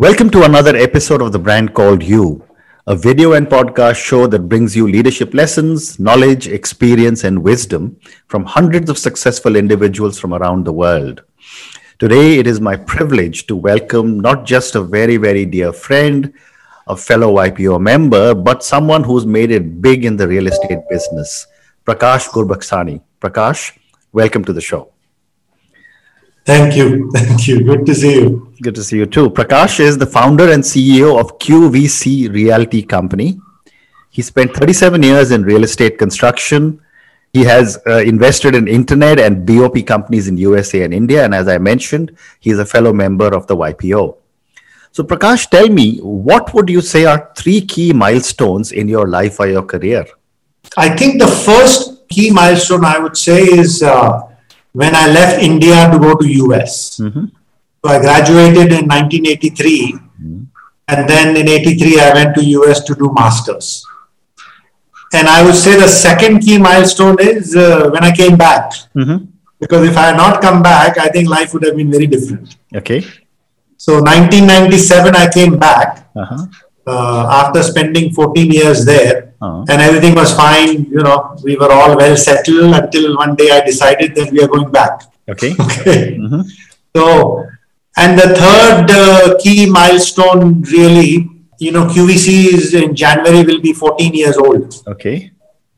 Welcome to another episode of the brand called You, a video and podcast show that brings you leadership lessons, knowledge, experience, and wisdom from hundreds of successful individuals from around the world. Today, it is my privilege to welcome not just a very, very dear friend, a fellow YPO member, but someone who's made it big in the real estate business, Prakash Gurbaxani. Prakash, welcome to the show. Thank you. Thank you. Good to see you. Good to see you too. Prakash is the founder and CEO of QVC Realty Company. He spent 37 years in real estate construction. He has uh, invested in internet and BPO companies in USA and India. And as I mentioned, he's a fellow member of the YPO. So, Prakash, tell me, what would you say are three key milestones in your life or your career? I think the first key milestone I would say is uh, when I left India to go to US. Mm-hmm. So I graduated in 1983, mm-hmm. and then in 83 I went to US to do masters. And I would say the second key milestone is uh, when I came back. Mm-hmm. Because if I had not come back, I think life would have been very different. Okay. So 1997, I came back uh-huh. uh, after spending 14 years there, uh-huh. and everything was fine. You know, we were all well settled until one day I decided that we are going back. Okay. okay. Mm-hmm. So, and the third uh, key milestone really you know, QVC is in January will be 14 years old. Okay.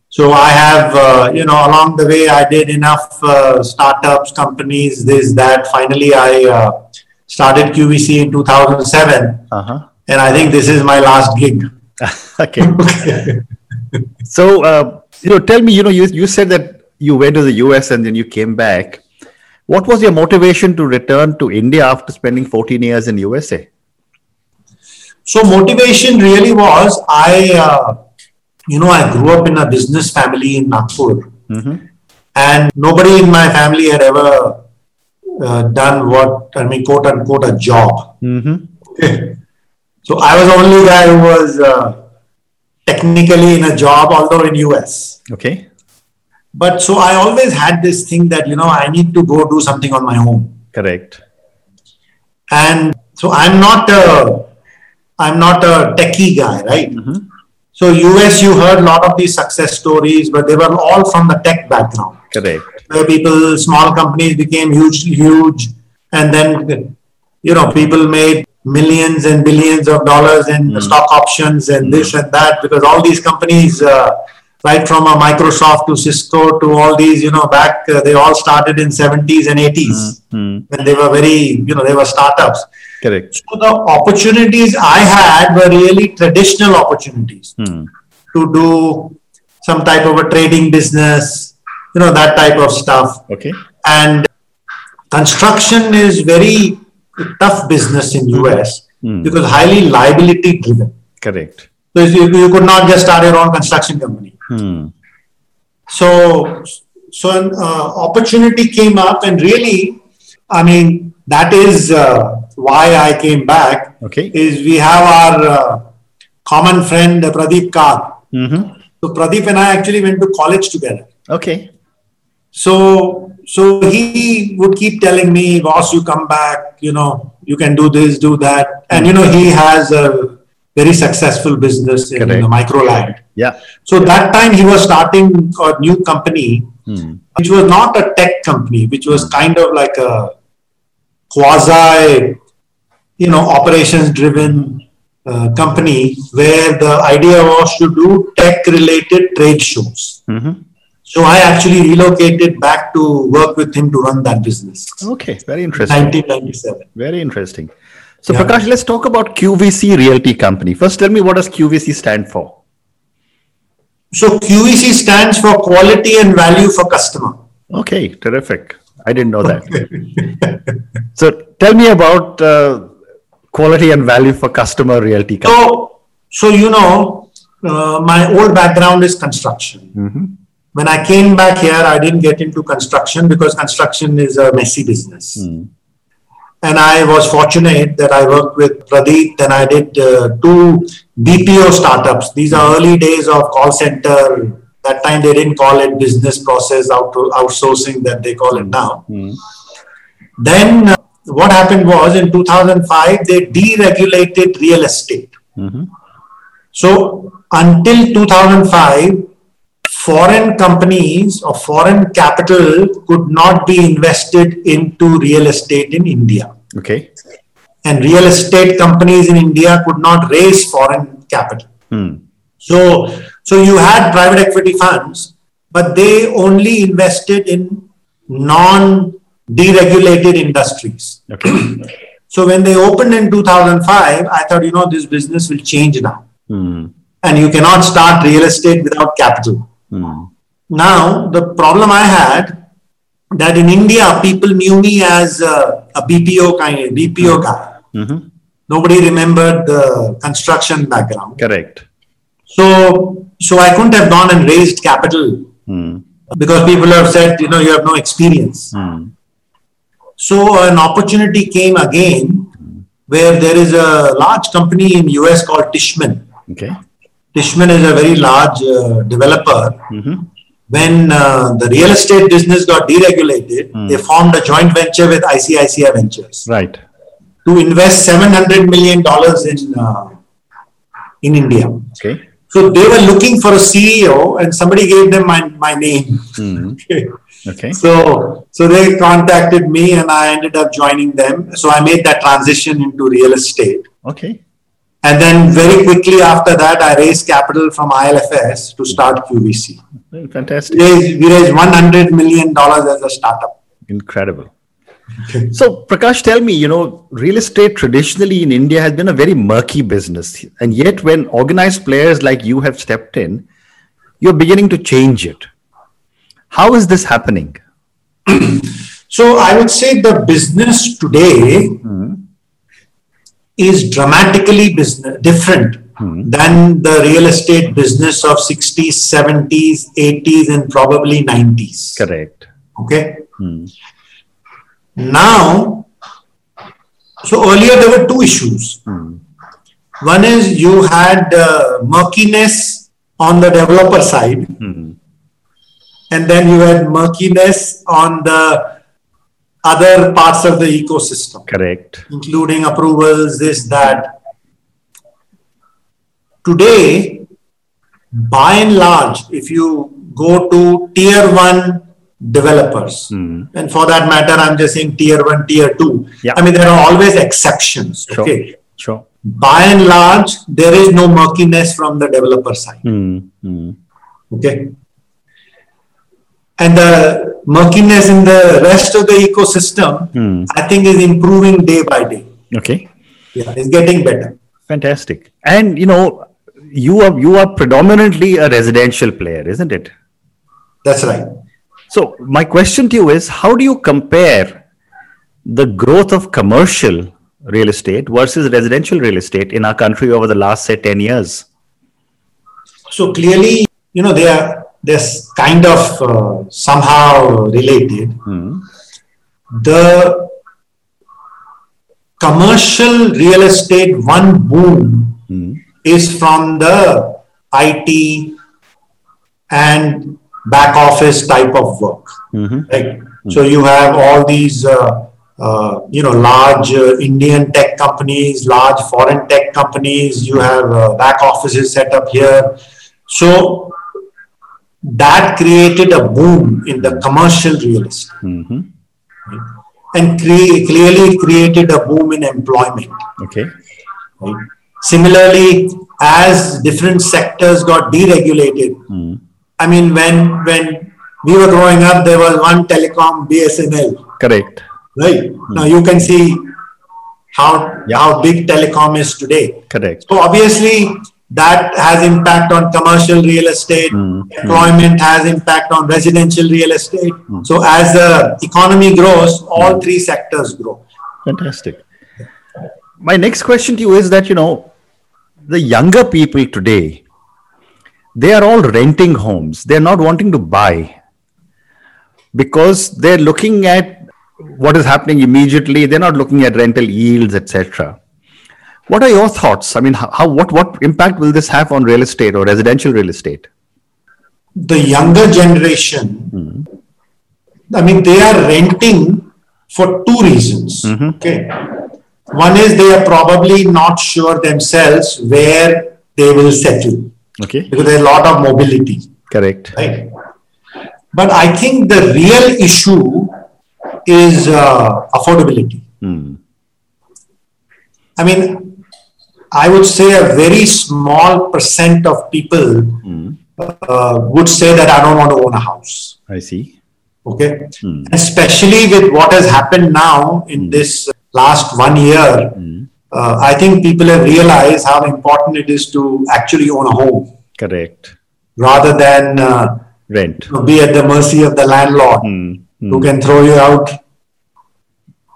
So I have, uh, you know, along the way, I did enough uh, startups, companies, this, that. Finally, I uh, started QVC in 2007. Uh-huh. And I think this is my last gig. okay. so, uh, you know, tell me, you know, you, you said that you went to the US and then you came back. What was your motivation to return to India after spending 14 years in USA? So motivation really was I, uh, you know, I grew up in a business family in Nagpur, mm-hmm. and nobody in my family had ever uh, done what I mean, quote unquote, a job. Mm-hmm. so I was the only guy who was uh, technically in a job, although in US. Okay. But so I always had this thing that you know I need to go do something on my own. Correct. And so I'm not a I'm not a techie guy, right? Mm-hmm. So US, you heard a lot of these success stories, but they were all from the tech background. Correct. Where people, small companies became huge, huge, and then you know people made millions and billions of dollars in mm. stock options and mm. this and that because all these companies. Uh, right from a Microsoft to Cisco to all these, you know, back uh, they all started in 70s and 80s mm-hmm. when they were very, you know, they were startups. Correct. So the opportunities I had were really traditional opportunities hmm. to do some type of a trading business, you know, that type of stuff. Okay. And construction is very tough business in US hmm. because highly liability driven. Correct. So you, you could not just start your own construction company. Hmm. So, so an uh, opportunity came up, and really, I mean, that is uh, why I came back okay. is we have our uh, common friend uh, Pradeep Kar. Mm-hmm. So Pradeep and I actually went to college together. Okay. So so he would keep telling me, boss, you come back, you know, you can do this, do that. And you know, he has a very successful business in, in the Microland. Yeah. So that time he was starting a new company, hmm. which was not a tech company, which was kind of like a quasi you know operations driven uh, company where the idea was to do tech related trade shows mm-hmm. So i actually relocated back to work with him to run that business. Okay very interesting. 1997 very interesting. So yeah. prakash let's talk about qvc realty company. First tell me what does qvc stand for? So qvc stands for quality and value for customer. Okay terrific. I didn't know that. So tell me about uh, quality and value for customer realty Company. so so you know uh, my old background is construction. Mm-hmm. When i came back here i didn't get into construction because construction is a messy business mm. and i was fortunate that i worked with pradeep and i did uh, two bpo startups these are early days of call center that time they didn't call it business process out outsourcing that they call it now mm. then uh, what happened was in 2005 they deregulated real estate. So until 2005, foreign companies or foreign capital could not be invested into real estate in India. Okay. And real estate companies in India could not raise foreign capital. Hmm. So, so you had private equity funds, but they only invested in non deregulated industries. Okay. So when they opened in 2005, I thought, you know, this business will change now. Hmm. And you cannot start real estate without capital. Hmm. Now, the problem I had that in India, people knew me as a, a BPO kind of BPO guy. Mhm. Nobody remembered the construction background. Correct. So, so I couldn't have gone and raised capital Hmm. because people have said, you know, you have no experience. Hmm. So an opportunity came again where there is a large company in US called Tishman. Okay. Tishman is a very large uh, developer. Mhm. When uh, the real estate business got deregulated, they formed a joint venture with ICICI Ventures Right. to invest 700 million dollars in uh, in India. Okay. So they were looking for a CEO, and somebody gave them my, my name. Hmm. Okay. So, so they contacted me, and I ended up joining them. So I made that transition into real estate, Okay. And then very quickly after that, I raised capital from ILFS to start QVC. Fantastic. We raised, we raised 100 million dollars as a startup. Incredible. So, Prakash, tell me, you know, real estate traditionally in India has been a very murky business. And yet, when organized players like you have stepped in, you're beginning to change it. How is this happening? So I would say the business today hmm. Is dramatically business different hmm. than the real estate business of 60s, 70s, 80s, and probably 90s. Correct. Okay. Hmm. Now, so earlier there were two issues. Hmm. One is you had uh, murkiness on the developer side, and then you had murkiness on the other parts of the ecosystem, Correct. including approvals, this, that. Today, by and large, if you go to tier one developers, and for that matter, I'm just saying tier one, tier two. Yeah. I mean, there are always exceptions. Sure. Okay. Sure. By and large, there is no murkiness from the developer side. Hmm. Hmm. Okay. And the murkiness in the rest of the ecosystem, Hmm. I think, is improving day by day. Okay. Yeah, it's getting better. Fantastic. And you know, you are you are predominantly a residential player, isn't it? That's right. So my question to you is how do you compare the growth of commercial real estate versus residential real estate in our country over the last say 10 years? So clearly, you know, they are they're kind of uh, somehow related. The commercial real estate one boom is from the IT and back office type of work. Right? So you have all these, uh, uh, you know, large uh, Indian tech companies, large foreign tech companies. You have uh, back offices set up here. So that created a boom in the commercial real estate, mm-hmm. and cre- clearly created a boom in employment. Okay. Right? Similarly, as different sectors got deregulated, mm-hmm. I mean, when when we were growing up, there was one telecom, BSNL, Correct. right? Mm-hmm. Now you can see how how big telecom is today. Correct. So obviously, that has impact on commercial real estate. Hmm, hmm. Employment has impact on residential real estate. Hmm. So as the economy grows, all three sectors grow. Fantastic. My next question to you is that, you know, the younger people today, they are all renting homes. They're not wanting to buy because they're looking at what is happening immediately. They're not looking at rental yields, etc. What are your thoughts? I mean, how, what what impact will this have on real estate or residential real estate? The younger generation, I mean, they are renting for two reasons. Okay. One is they are probably not sure themselves where they will settle Okay. because there's a lot of mobility, Correct. right? But I think the real issue is uh, affordability. Hmm. I mean, I would say a very small percent of people uh, would say that I don't want to own a house. I see. Okay. Especially with what has happened now in this last one year, uh, I think people have realized how important it is to actually own a home Correct. rather than uh, Rent. be at the mercy of the landlord who can throw you out.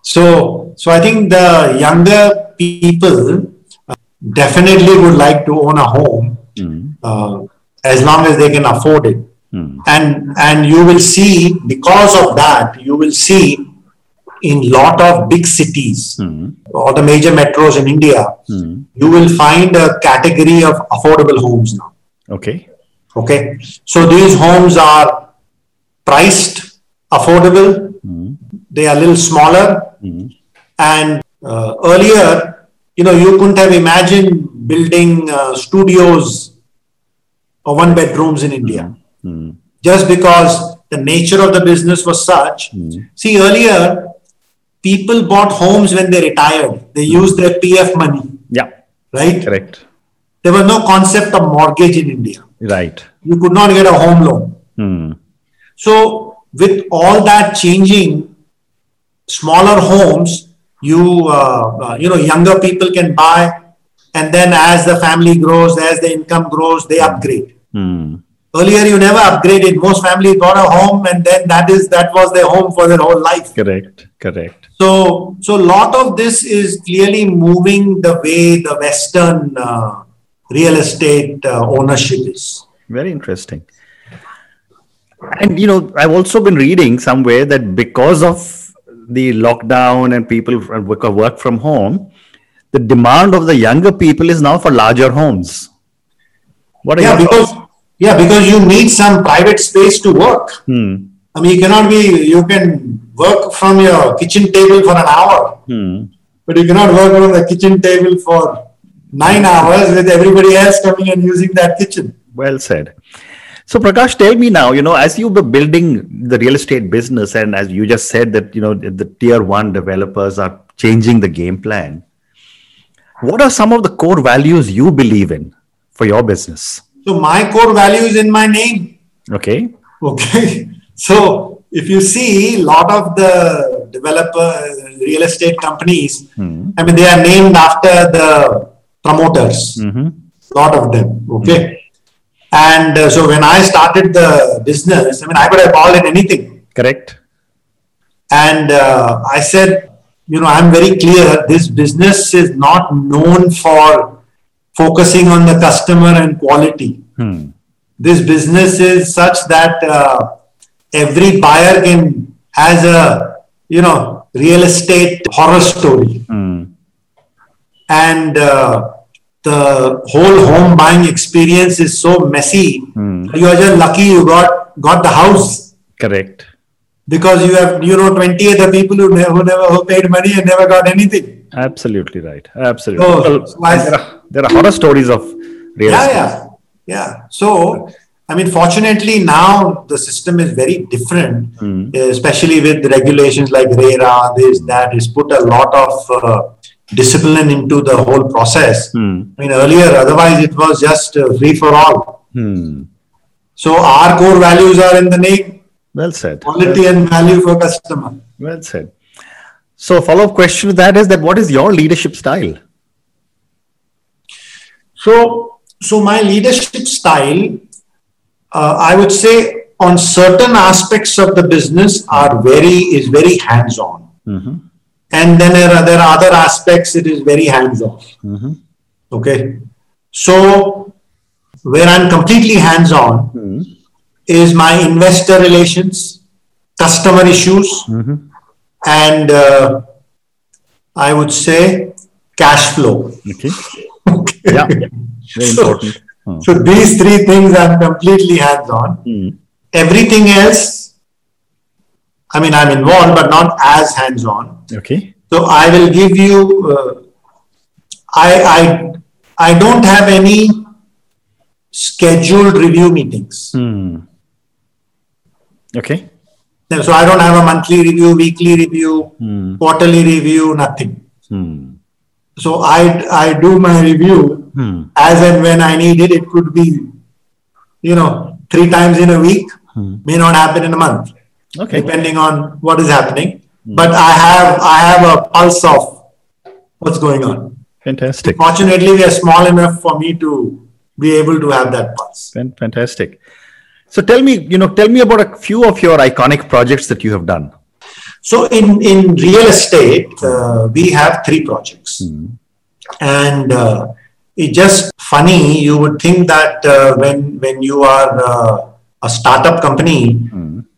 So, so I think the younger people definitely would like to own a home hmm. uh, as long as they can afford it. Hmm. And and you will see because of that you will see in lot of big cities hmm. or the major metros in India you will find a category of affordable homes now. Okay. Okay, so these homes are priced affordable. They are a little smaller, and uh, earlier, you know, you couldn't have imagined building uh, studios or one bedrooms in India, just because the nature of the business was such. See, earlier, people bought homes when they retired. They used their PF money, Yeah. right? Correct. There was no concept of mortgage in India. Right. You could not get a home loan. Hmm. So with all that changing, smaller homes, you uh, uh, you know younger people can buy, and then as the family grows, as the income grows, they upgrade. Hmm. Earlier, you never upgraded. Most families bought a home, and then that is that was their home for their whole life. Correct. Correct. So, so a lot of this is clearly moving the way the Western uh, real estate uh, ownership is. Very interesting. And you know, I've also been reading somewhere that because of the lockdown and people work work from home, the demand of the younger people is now for larger homes. What are Yeah, because thoughts? yeah, because you need some private space to work. Hmm. I mean, you cannot be. You can work from your kitchen table for an hour, Hmm. but you cannot work from the kitchen table for nine hours with everybody else coming and using that kitchen. Well said. So Prakash, tell me now, you know, as you were building the real estate business and as you just said that, you know, the tier one developers are changing the game plan. What are some of the core values you believe in for your business? So my core value is in my name. Okay. Okay. So if you see a lot of the developer real estate companies, I mean, they are named after the promoters. Mhm. lot of them. Okay. And uh, so when I started the business, I mean, I could have called it anything. Correct. And uh, I said, you know, I'm very clear this business is not known for focusing on the customer and quality. Hmm. This business is such that uh, every buyer can has a you know real estate horror story, Hmm. and uh, the whole home buying experience is so messy. You are just lucky you got got the house Correct. because you have you know 20 other people who never, who never who paid money and never got anything Absolutely right. Absolutely. Oh, Well, so I- there, are, there are horror stories of real yeah estate. yeah yeah so i mean fortunately now the system is very different especially with regulations like rera this that is put a lot of uh, discipline into the whole process i mean earlier otherwise it was just uh, free for all Hmm. so our core values are in the name Well said. quality and value for customer Well said. So, follow up question to that is that what is your leadership style? So, so my leadership style, uh, I would say, on certain aspects of the business are very is very hands on, and then there are, there are other aspects it is very hands off. Okay, so where I'm completely hands on is my investor relations, customer issues, and uh, I would say cash flow. Okay. Okay. Yeah. Very So- important. Hmm. So these three things I'm completely hands on. Everything else, I mean, I'm involved, but not as hands on. Okay. So I will give you. Uh, I I I don't have any scheduled review meetings. Hmm. Okay. So I don't have a monthly review, weekly review, Hmm. quarterly review, nothing. Hmm. So I I do my review Hmm. as and when I need it. It could be, you know, three times in a week. May not happen in a month, Okay. depending on what is happening. But I have I have a pulse of what's going on. Fantastic. Fortunately, we are small enough for me to be able to have that pulse. Fantastic. So tell me, you know, tell me about a few of your iconic projects that you have done. So in in real estate, uh, we have three projects, and uh, it's just funny. You would think that uh, when when you are uh, a startup company,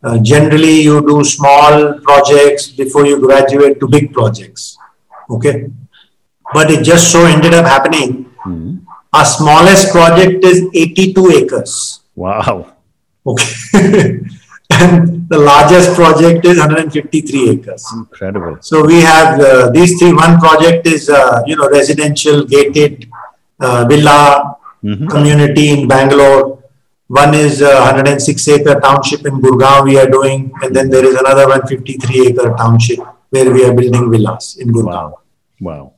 uh, generally you do small projects before you graduate to big projects. Okay, but it just so ended up happening. Our smallest project is 82 acres. Wow. Okay. and the largest project is 153 acres. Incredible. So we have uh, these three. One project is, uh, you know, residential gated uh, villa community in Bangalore. One is uh, 106 acre township in Gurgaon we are doing, and then there is another 153 acre township where we are building villas in Gurgaon. Wow. Wow.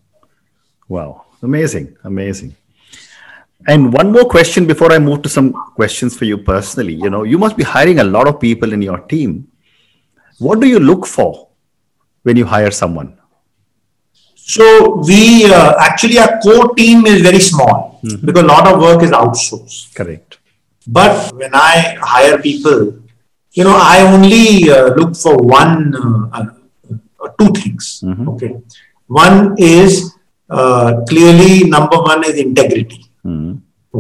Wow. Amazing. Amazing. And one more question before I move to some questions for you personally. You know, you must be hiring a lot of people in your team. What do you look for when you hire someone? So we uh, actually our core team is very small because a lot of work is outsourced. Correct. But when I hire people, you know, I only uh, look for one, uh, uh, two things. Okay, one is uh, clearly number one is integrity.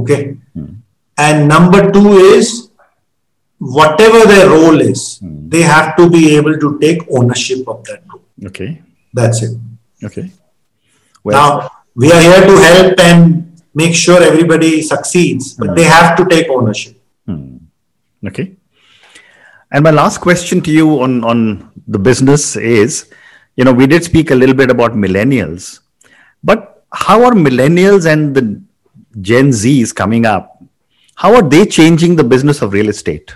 Okay, and number two is whatever their role is, they have to be able to take ownership of that role. Okay. That's it. Okay. Well, Now we are here to help and make sure everybody succeeds, but they hmm. have to take ownership. Hmm. Okay. And my last question to you on, on the business is, you know, we did speak a little bit about millennials, but how are millennials and the Gen Zs coming up? How are they changing the business of real estate?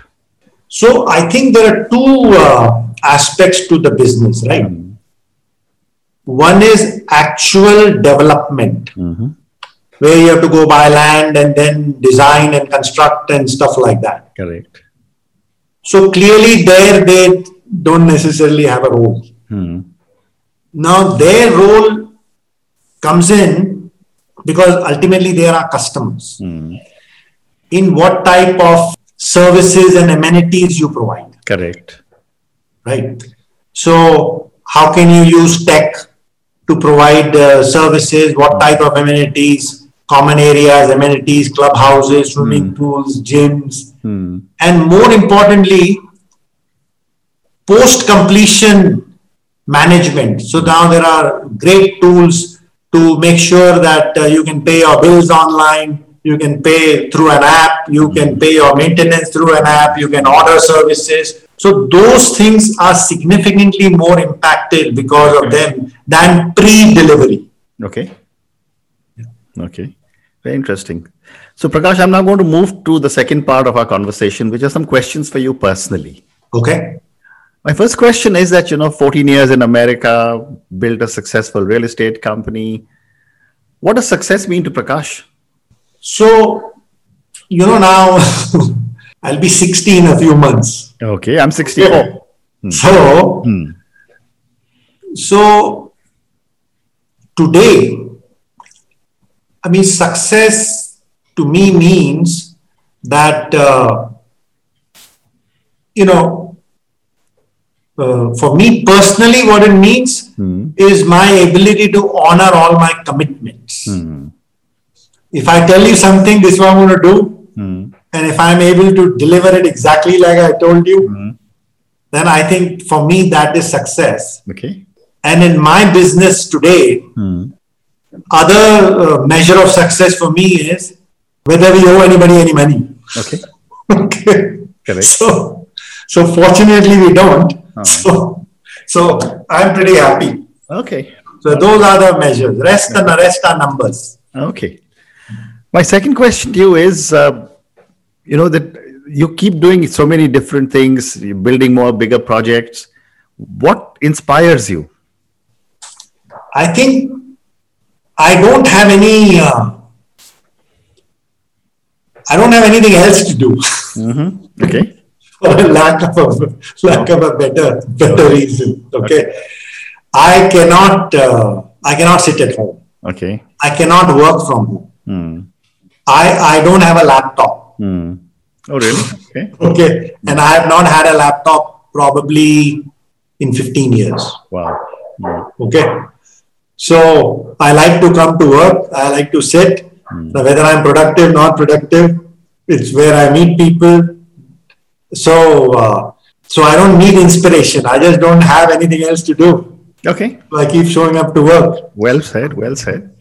So I think there are two uh, aspects to the business, right? Hmm. One is actual development, mm-hmm. Where you have to go buy land and then design and construct and stuff like that. Correct. So clearly, there they don't necessarily have a role. Now, their role comes in because ultimately they are customers. In what type of services and amenities you provide. Correct. right? So, how can you use tech to provide uh, services? What type of amenities? Common areas, amenities, clubhouses, swimming hmm. pools, gyms, hmm. and more importantly, post completion management. So now there are great tools to make sure that uh, you can pay your bills online, you can pay through an app, you hmm. can pay your maintenance through an app, you can order services. So those things are significantly more impacted because of them than pre-delivery. Okay. Okay. Very interesting. So, Prakash, I'm now going to move to the second part of our conversation, which are some questions for you personally. Okay. My first question is that, you know, 14 years in America, built a successful real estate company. What does success mean to Prakash? So, you know, now I'll be 60 in a few months. Okay, I'm 64. Hmm. So, hmm. so today, I mean, success to me means that, uh, you know, uh, for me personally, what it means hmm. is my ability to honor all my commitments. Hmm. If I tell you something, this is what I'm going to do, hmm. and if I'm able to deliver it exactly like I told you, then I think for me that is success. Okay. And in my business today, other uh, measure of success for me is whether we owe anybody any money. Okay. okay. Correct. So, So fortunately, we don't. Oh. So, so I'm pretty happy. Okay. So those are the measures. Rest and the rest are numbers. Okay. My second question to you is, uh, you know that you keep doing so many different things, you're building more bigger projects. What inspires you? I think I don't have any. Uh, I don't have anything else to do. Mm-hmm. Okay. For lack of a lack of a better better reason. Okay. okay. I cannot. Uh, I cannot sit at home. Okay. I cannot work from home. Mm. I I don't have a laptop. Mm. Oh really? Okay. okay. And I have not had a laptop probably in 15 years. Wow. Mm. Okay. So I like to come to work. I like to sit. Mm. whether I'm productive, not productive, it's where I meet people. So, uh, so I don't need inspiration. I just don't have anything else to do. Okay. So I keep showing up to work. Well said. Well said.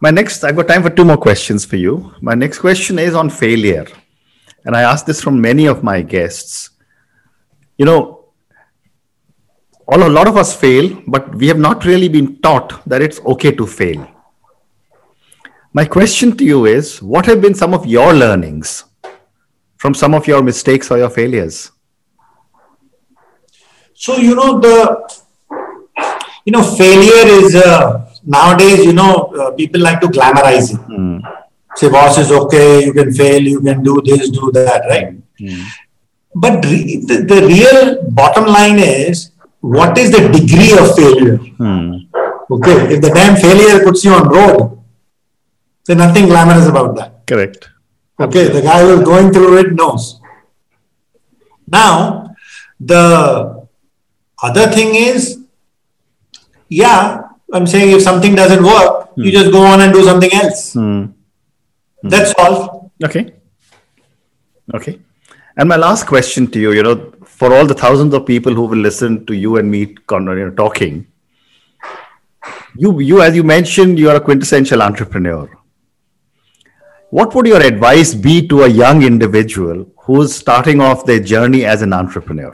My next, I've got time for two more questions for you. My next question is on failure. And I ask this from many of my guests. You know, all a lot of us fail, but we have not really been taught that it's okay to fail. My question to you is what have been some of your learnings from some of your mistakes or your failures? So, you know, the you know, failure is uh, nowadays, you know, uh, people like to glamorize it. Mm. Say, boss is okay, you can fail, you can do this, do that, right? Mm. But re- the, the real bottom line is what is the degree of failure? Hmm. Okay, if the damn failure puts you on road, then nothing glamorous about that. Correct. Okay, the guy who's going through it knows. Now, the other thing is, yeah, I'm saying if something doesn't work, you just go on and do something else. Hmm. That's all. Okay. Okay. And my last question to you, you know, for all the thousands of people who will listen to you and me you know, talking, you, you, as you mentioned, you are a quintessential entrepreneur. What would your advice be to a young individual who's starting off their journey as an entrepreneur?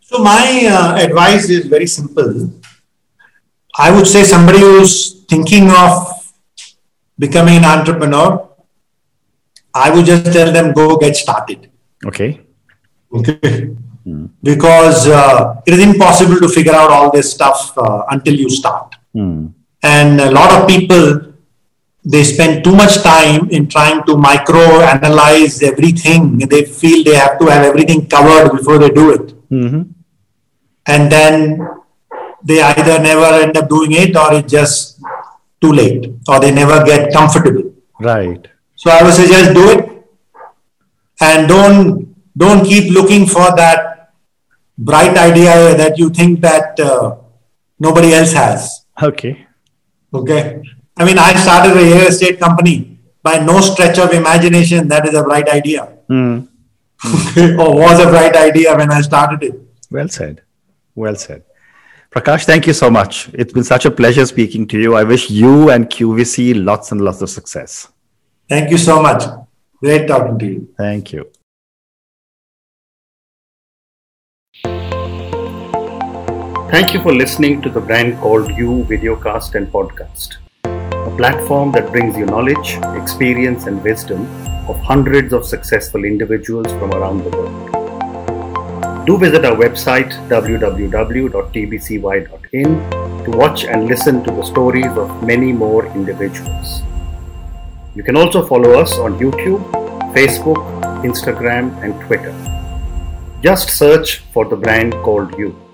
So, my uh, advice is very simple. I would say somebody who's thinking of becoming an entrepreneur, I would just tell them go get started. Okay. Okay. Mm. Because uh, it is impossible to figure out all this stuff uh, until you start. Mm. And a lot of people, they spend too much time in trying to micro analyze everything. They feel they have to have everything covered before they do it. Mm-hmm. And then they either never end up doing it or it's just too late or they never get comfortable. Right. So I would suggest do it and don't don't keep looking for that bright idea that you think that uh, nobody else has. Okay. Okay. I mean, I started a real estate company by no stretch of imagination. That is a bright idea. Mm. or was a bright idea when I started it. Well said. Well said. Prakash, thank you so much. It's been such a pleasure speaking to you. I wish you and QVC lots and lots of success. Thank you so much. Great talking to you. Thank you. Thank you for listening to the brand called You Videocast and Podcast, a platform that brings you knowledge, experience, and wisdom of hundreds of successful individuals from around the world. Do visit our website www.tbcy.in to watch and listen to the stories of many more individuals. You can also follow us on YouTube, Facebook, Instagram, and Twitter. Just search for the brand called You.